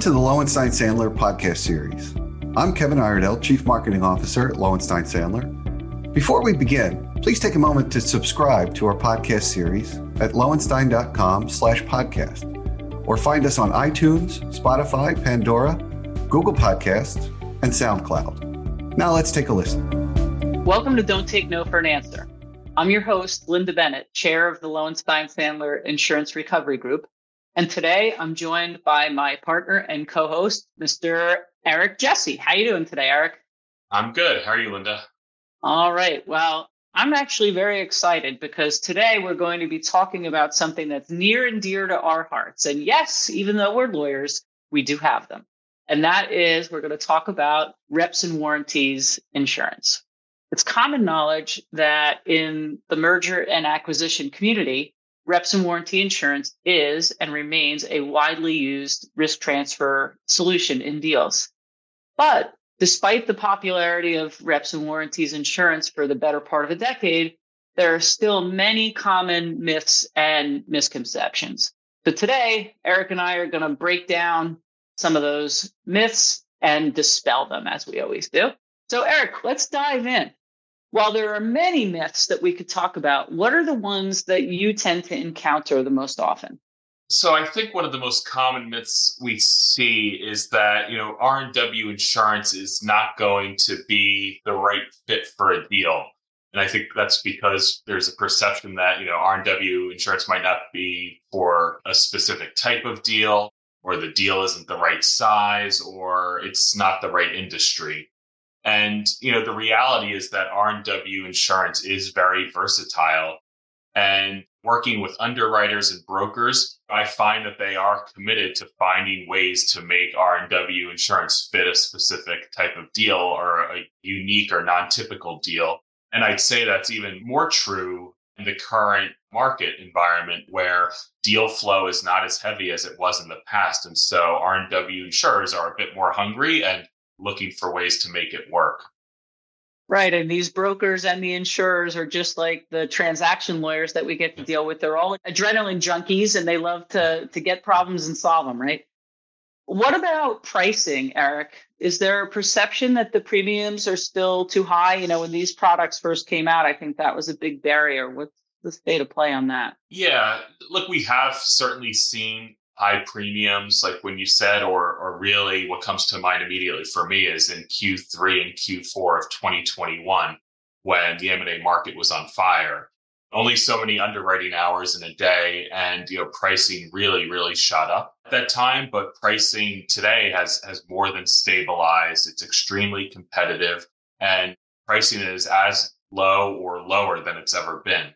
to the Lowenstein Sandler podcast series. I'm Kevin Iredell, Chief Marketing Officer at Lowenstein Sandler. Before we begin, please take a moment to subscribe to our podcast series at lowenstein.com slash podcast or find us on iTunes, Spotify, Pandora, Google Podcasts, and SoundCloud. Now let's take a listen. Welcome to Don't Take No for an Answer. I'm your host, Lynda Bennett, Chair of the Lowenstein Sandler Insurance Recovery Group, and today I'm joined by my partner and co-host, Mr. Eric Jesse. How are you doing today, Eric? I'm good. How are you, Lynda? All right. Well, I'm actually very excited because today we're going to be talking about something that's near and dear to our hearts. And yes, even though we're lawyers, we do have them. And that is we're going to talk about reps and warranties insurance. It's common knowledge that in the merger and acquisition community, reps and warranty insurance is and remains a widely used risk transfer solution in deals. But despite the popularity of reps and warranties insurance for the better part of a decade, there are still many common myths and misconceptions. So today, Eric and I are going to break down some of those myths and dispel them as we always do. So Eric, let's dive in. While there are many myths that we could talk about, what are the ones that you tend to encounter the most often? So I think one of the most common myths we see is that, you know, R&W insurance is not going to be the right fit for a deal. And I think that's because there's a perception that, you know, R&W insurance might not be for a specific type of deal or the deal isn't the right size or it's not the right industry. And, you know, the reality is that R&W insurance is very versatile and working with underwriters and brokers, I find that they are committed to finding ways to make R&W insurance fit a specific type of deal or a unique or non-typical deal. And I'd say that's even more true in the current market environment where deal flow is not as heavy as it was in the past. And so R&W insurers are a bit more hungry and looking for ways to make it work. Right. And these brokers and the insurers are just like the transaction lawyers that we get to deal with. They're all adrenaline junkies and they love to, to get problems and solve them, right? What about pricing, Eric? Is there a perception that the premiums are still too high? You know, when these products first came out, I think that was a big barrier. What's the state of play on that? Yeah. Look, we have certainly seen high premiums, like when you said, or or really what comes to mind immediately for me is in Q3 and Q4 of 2021 when the M&A market was on fire. Only so many underwriting hours in a day, and you know pricing really really shot up at that time. But pricing today has has more than stabilized. It's extremely competitive, and pricing is as low or lower than it's ever been.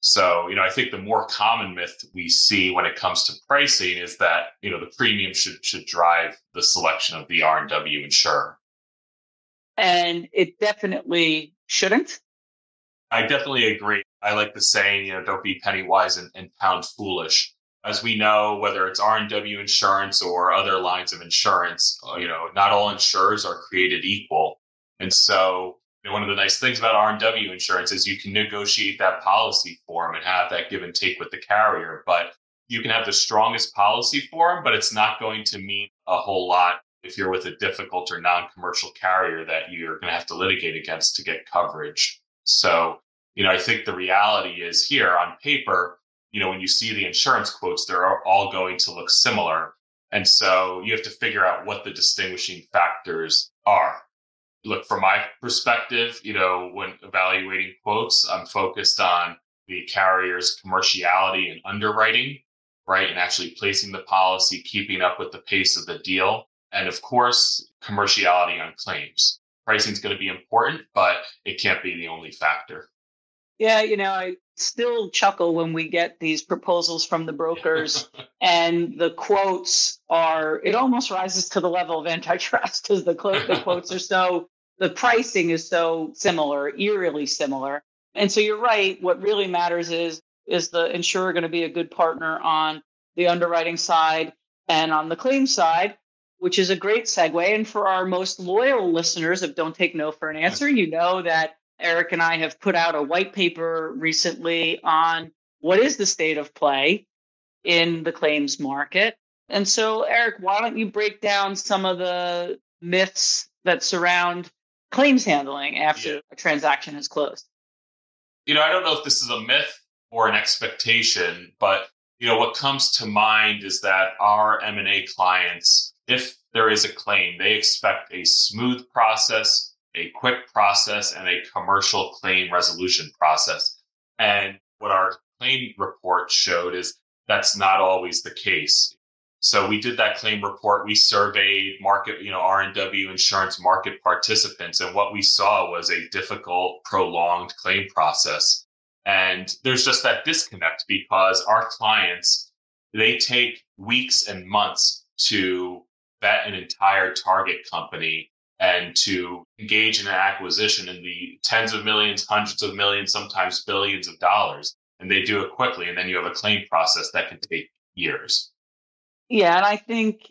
So, you know, I think the more common myth we see when it comes to pricing is that, you know, the premium should should drive the selection of the R and W insurer. And it definitely shouldn't. I definitely agree. I like the saying, you know, don't be penny wise and, and pound foolish. As we know, whether it's R and W insurance or other lines of insurance, uh, you know, not all insurers are created equal. And so one of the nice things about R&W insurance is you can negotiate that policy form and have that give and take with the carrier. But you can have the strongest policy form, but it's not going to mean a whole lot if you're with a difficult or non-commercial carrier that you're going to have to litigate against to get coverage. So, you know, I think the reality is here on paper, you know, when you see the insurance quotes, they're all going to look similar. And so you have to figure out what the distinguishing factors are look from my perspective you know when evaluating quotes i'm focused on the carrier's commerciality and underwriting right and actually placing the policy keeping up with the pace of the deal and of course commerciality on claims. Pricing is going to be important but it can't be the only factor yeah you know i still chuckle when we get these proposals from the brokers and the quotes are it almost rises to the level of antitrust because the, quote, the quotes are so the pricing is so similar eerily similar. And so you're right what really matters is is the insurer going to be a good partner on the underwriting side and on the claim side which is a great segue. And for our most loyal listeners of don't take no for an answer you know that Eric and I have put out a white paper recently on what is the state of play in the claims market. And so, Eric, why don't you break down some of the myths that surround claims handling after yeah. a transaction has closed? You know, I don't know if this is a myth or an expectation, but you know what comes to mind is that our M&A clients, if there is a claim, they expect a smooth process, a quick process, and a commercial claim resolution process. And what our claim report showed is that's not always the case. So we did that claim report. We surveyed market, you know, R&W insurance market participants. And what we saw was a difficult, prolonged claim process. And there's just that disconnect because our clients, they take weeks and months to vet an entire target company and to engage in an acquisition in the tens of millions, hundreds of millions, sometimes billions of dollars. And they do it quickly. And then you have a claim process that can take years. Yeah. And I think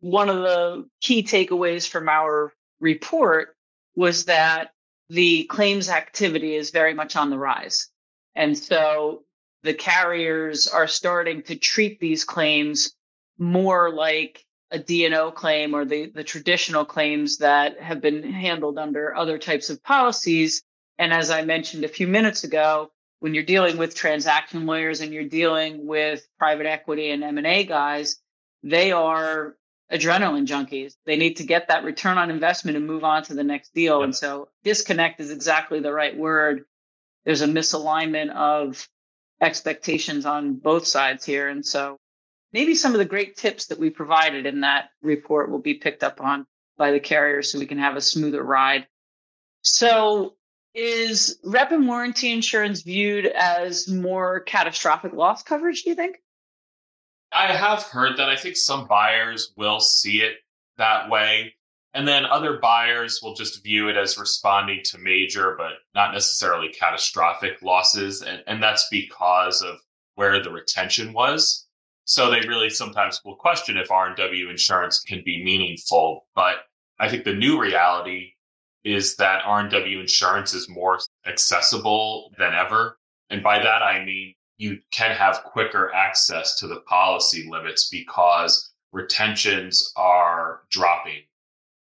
one of the key takeaways from our report was that the claims activity is very much on the rise. And so the carriers are starting to treat these claims more like a D&O claim or the, the traditional claims that have been handled under other types of policies. And as I mentioned a few minutes ago, when you're dealing with transaction lawyers and you're dealing with private equity and M&A guys, they are adrenaline junkies. They need to get that return on investment and move on to the next deal. Yep. And so disconnect is exactly the right word. There's a misalignment of expectations on both sides here. And so maybe some of the great tips that we provided in that report will be picked up on by the carriers so we can have a smoother ride. So is rep and warranty insurance viewed as more catastrophic loss coverage, do you think? I have heard that. I think some buyers will see it that way. And then other buyers will just view it as responding to major, but not necessarily catastrophic losses. And, and that's because of where the retention was. So they really sometimes will question if R&W insurance can be meaningful. But I think the new reality is that R&W insurance is more accessible than ever. And by that, I mean, you can have quicker access to the policy limits because retentions are dropping.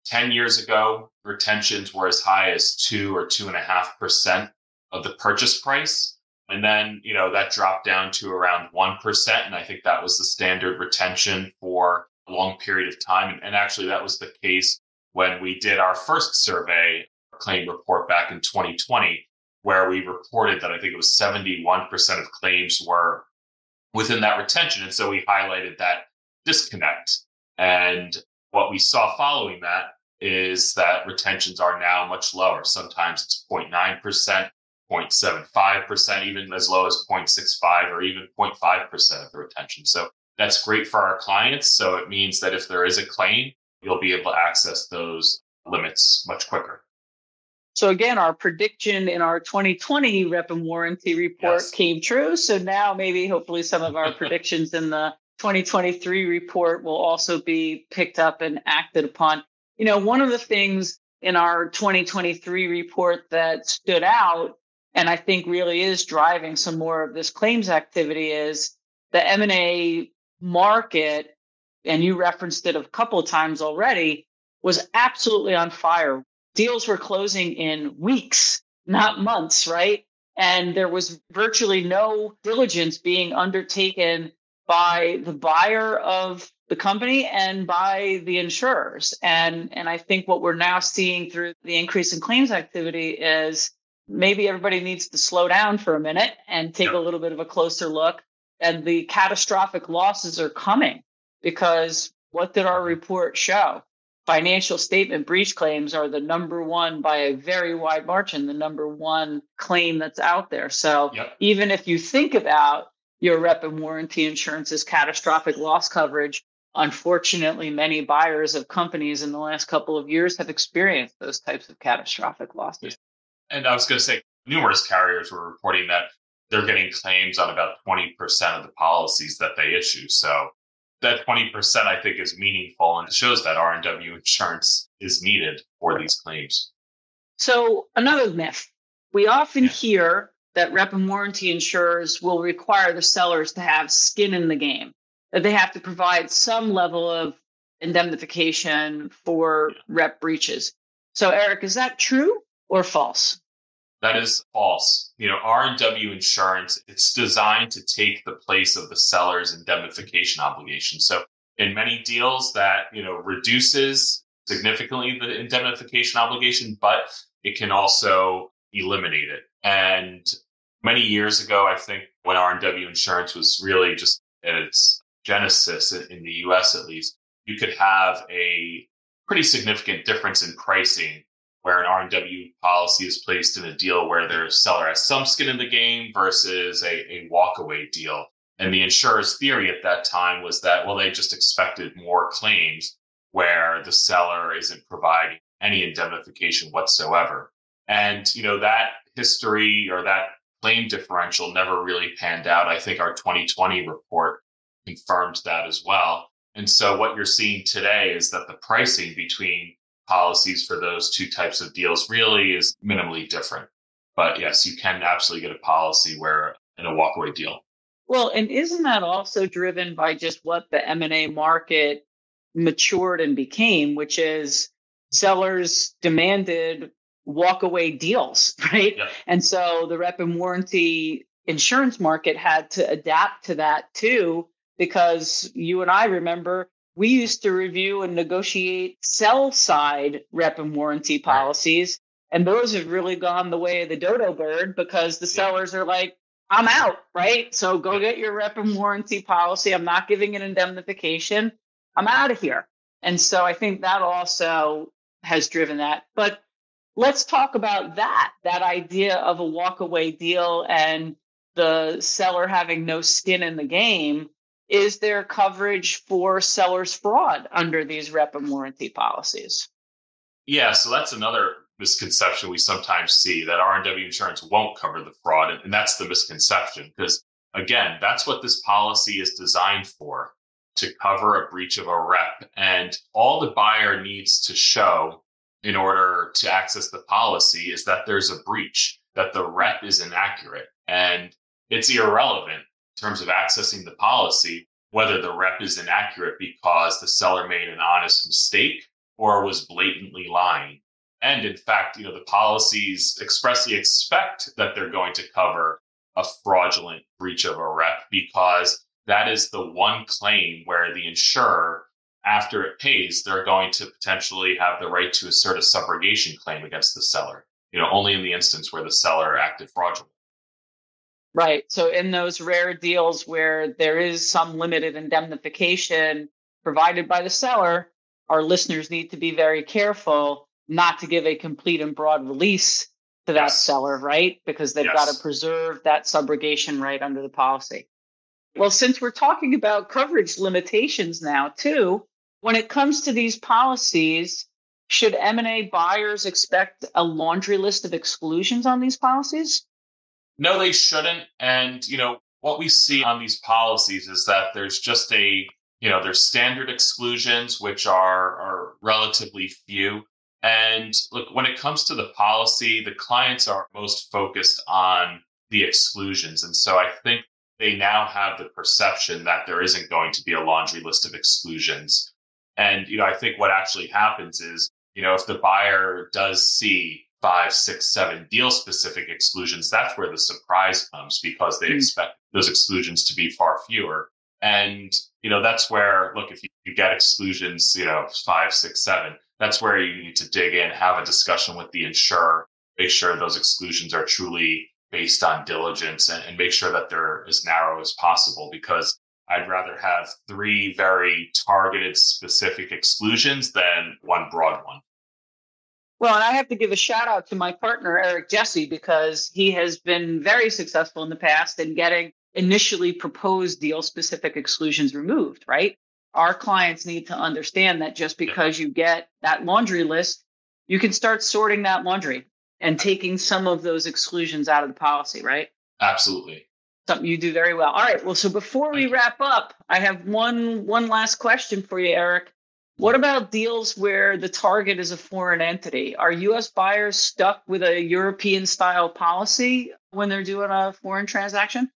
10 years ago, retentions were as high as two or two and a half percent of the purchase price. And then, you know, that dropped down to around 1%. And I think that was the standard retention for a long period of time. And, and actually, that was the case when we did our first survey claim report back in 2020, where we reported that I think it was 71% of claims were within that retention. And so we highlighted that disconnect. And what we saw following that is that retentions are now much lower. Sometimes it's 0.9%, 0.75%, even as low as 0.65 or even 0.5% of the retention. So that's great for our clients. So it means that if there is a claim, you'll be able to access those limits much quicker. So again, our prediction in our 2020 rep and warranty report yes. came true. So now maybe hopefully some of our predictions in the 2023 report will also be picked up and acted upon. You know, one of the things in our 2023 report that stood out and I think really is driving some more of this claims activity is the M&A market, and you referenced it a couple of times already, was absolutely on fire. Deals were closing in weeks, not months, right? And there was virtually no diligence being undertaken by the buyer of the company and by the insurers. And, and I think what we're now seeing through the increase in claims activity is maybe everybody needs to slow down for a minute and take a little bit of a closer look. And the catastrophic losses are coming because what did our report show? Financial statement breach claims are the number one by a very wide margin, the number one claim that's out there. So yep. even if you think about your rep and warranty insurance's catastrophic loss coverage, unfortunately, many buyers of companies in the last couple of years have experienced those types of catastrophic losses. And I was going to say, numerous carriers were reporting that they're getting claims on about 20% of the policies that they issue. So that 20% I think is meaningful and shows that R&W insurance is needed for these claims. So another myth, we often yeah. hear that rep and warranty insurers will require the sellers to have skin in the game. that they have to provide some level of indemnification for rep breaches. So, Eric, is that true or false? That is false. You know, R&W insurance, it's designed to take the place of the seller's indemnification obligation. So in many deals that, you know, reduces significantly the indemnification obligation, but it can also eliminate it. And many years ago, I think when R&W insurance was really just at its genesis in the US at least, you could have a pretty significant difference in pricing where an R&W policy is placed in a deal where their seller has some skin in the game versus a, a walkaway deal. And the insurer's theory at that time was that, well, they just expected more claims where the seller isn't providing any indemnification whatsoever. And, you know, that history or that claim differential never really panned out. I think our 2020 report confirmed that as well. And so what you're seeing today is that the pricing between policies for those two types of deals really is minimally different. But yes, you can absolutely get a policy where in a walkaway deal. Well, and isn't that also driven by just what the M&A market matured and became, which is sellers demanded walkaway deals, right? Yep. And so the rep and warranty insurance market had to adapt to that too, because you and I remember we used to review and negotiate sell side rep and warranty policies. And those have really gone the way of the dodo bird because the sellers are like, I'm out, right? So go get your rep and warranty policy. I'm not giving an indemnification. I'm out of here. And so I think that also has driven that. But let's talk about that, that idea of a walkaway deal and the seller having no skin in the game is there coverage for seller's fraud under these rep and warranty policies? Yeah, so that's another misconception we sometimes see that R&W insurance won't cover the fraud. And that's the misconception because, again, that's what this policy is designed for to cover a breach of a rep. And all the buyer needs to show in order to access the policy is that there's a breach, that the rep is inaccurate. And it's irrelevant terms of accessing the policy, whether the rep is inaccurate because the seller made an honest mistake or was blatantly lying. And in fact, you know, the policies expressly expect that they're going to cover a fraudulent breach of a rep because that is the one claim where the insurer, after it pays, they're going to potentially have the right to assert a subrogation claim against the seller. You know, only in the instance where the seller acted fraudulent. Right. So in those rare deals where there is some limited indemnification provided by the seller, our listeners need to be very careful not to give a complete and broad release to that yes. seller, right? Because they've yes. got to preserve that subrogation right under the policy. Well, since we're talking about coverage limitations now too, when it comes to these policies, should M&A buyers expect a laundry list of exclusions on these policies? No, they shouldn't. And, you know, what we see on these policies is that there's just a, you know, there's standard exclusions, which are, are relatively few. And look, when it comes to the policy, the clients are most focused on the exclusions. And so I think they now have the perception that there isn't going to be a laundry list of exclusions. And, you know, I think what actually happens is, you know, if the buyer does see five, six, seven deal specific exclusions, that's where the surprise comes because they mm expect those exclusions to be far fewer. And, you know, that's where, look, if you, you get exclusions, you know, five, six, seven, that's where you need to dig in, have a discussion with the insurer, make sure those exclusions are truly based on diligence and, and make sure that they're as narrow as possible because I'd rather have three very targeted specific exclusions than one broad one. Well, and I have to give a shout out to my partner, Eric Jesse, because he has been very successful in the past in getting initially proposed deal specific exclusions removed, right? Our clients need to understand that just because you get that laundry list, you can start sorting that laundry and taking some of those exclusions out of the policy, right? Absolutely. Something you do very well. All right. Well, so before we wrap up, I have one one last question for you, Eric. What about deals where the target is a foreign entity? Are US buyers stuck with a European style policy when they're doing a foreign transaction?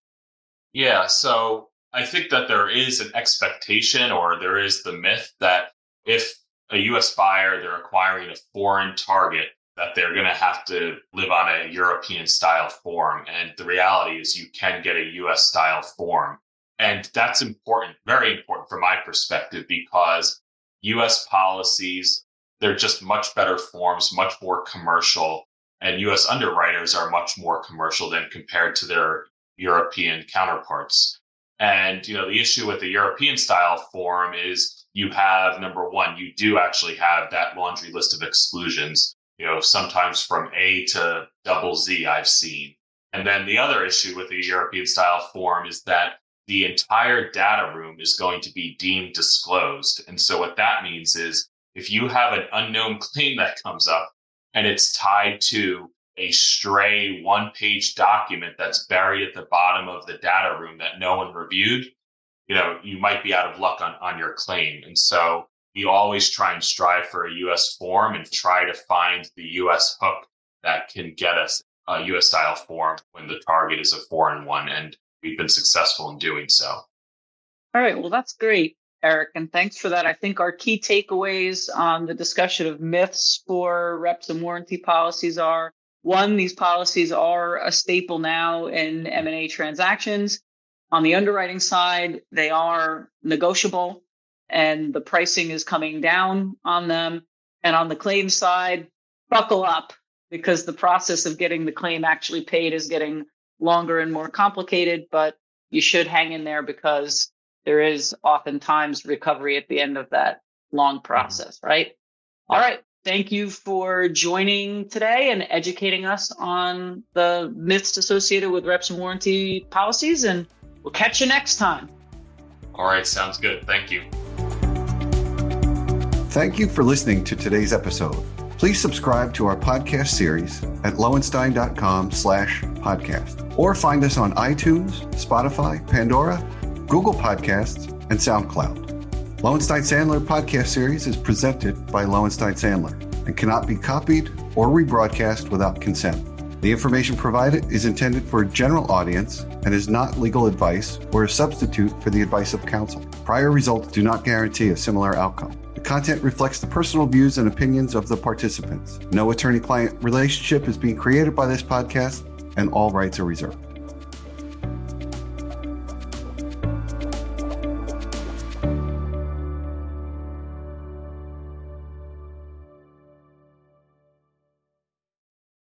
Yeah. So I think that there is an expectation or there is the myth that if a US buyer, they're acquiring a foreign target, that they're going to have to live on a European style form. And the reality is you can get a US style form. And that's important, very important from my perspective, because US policies, they're just much better forms, much more commercial. And US underwriters are much more commercial than compared to their European counterparts. And, you know, the issue with the European style form is you have number one, you do actually have that laundry list of exclusions, you know, sometimes from A to double Z I've seen. And then the other issue with the European style form is that the entire data room is going to be deemed disclosed. And so what that means is if you have an unknown claim that comes up and it's tied to a stray one page document that's buried at the bottom of the data room that no one reviewed, you know, you might be out of luck on, on your claim. And so we always try and strive for a US form and try to find the US hook that can get us a US style form when the target is a foreign one. And we've been successful in doing so. All right. Well, that's great, Eric. And thanks for that. I think our key takeaways on the discussion of myths for reps and warranty policies are one, these policies are a staple now in M&A transactions. On the underwriting side, they are negotiable and the pricing is coming down on them. And on the claim side, buckle up because the process of getting the claim actually paid is getting longer and more complicated, but you should hang in there because there is oftentimes recovery at the end of that long mm-hmm. process, right? All right. Thank you for joining today and educating us on the myths associated with reps and warranty policies. And we'll catch you next time. All right. Sounds good. Thank you. Thank you for listening to today's episode. Please subscribe to our podcast series at lowenstein.com slash podcast or find us on iTunes, Spotify, Pandora, Google Podcasts, and SoundCloud. Lowenstein Sandler podcast series is presented by Lowenstein Sandler and cannot be copied or rebroadcast without consent. The information provided is intended for a general audience and is not legal advice or a substitute for the advice of counsel. Prior results do not guarantee a similar outcome. Content reflects the personal views and opinions of the participants. No attorney client relationship is being created by this podcast, and all rights are reserved.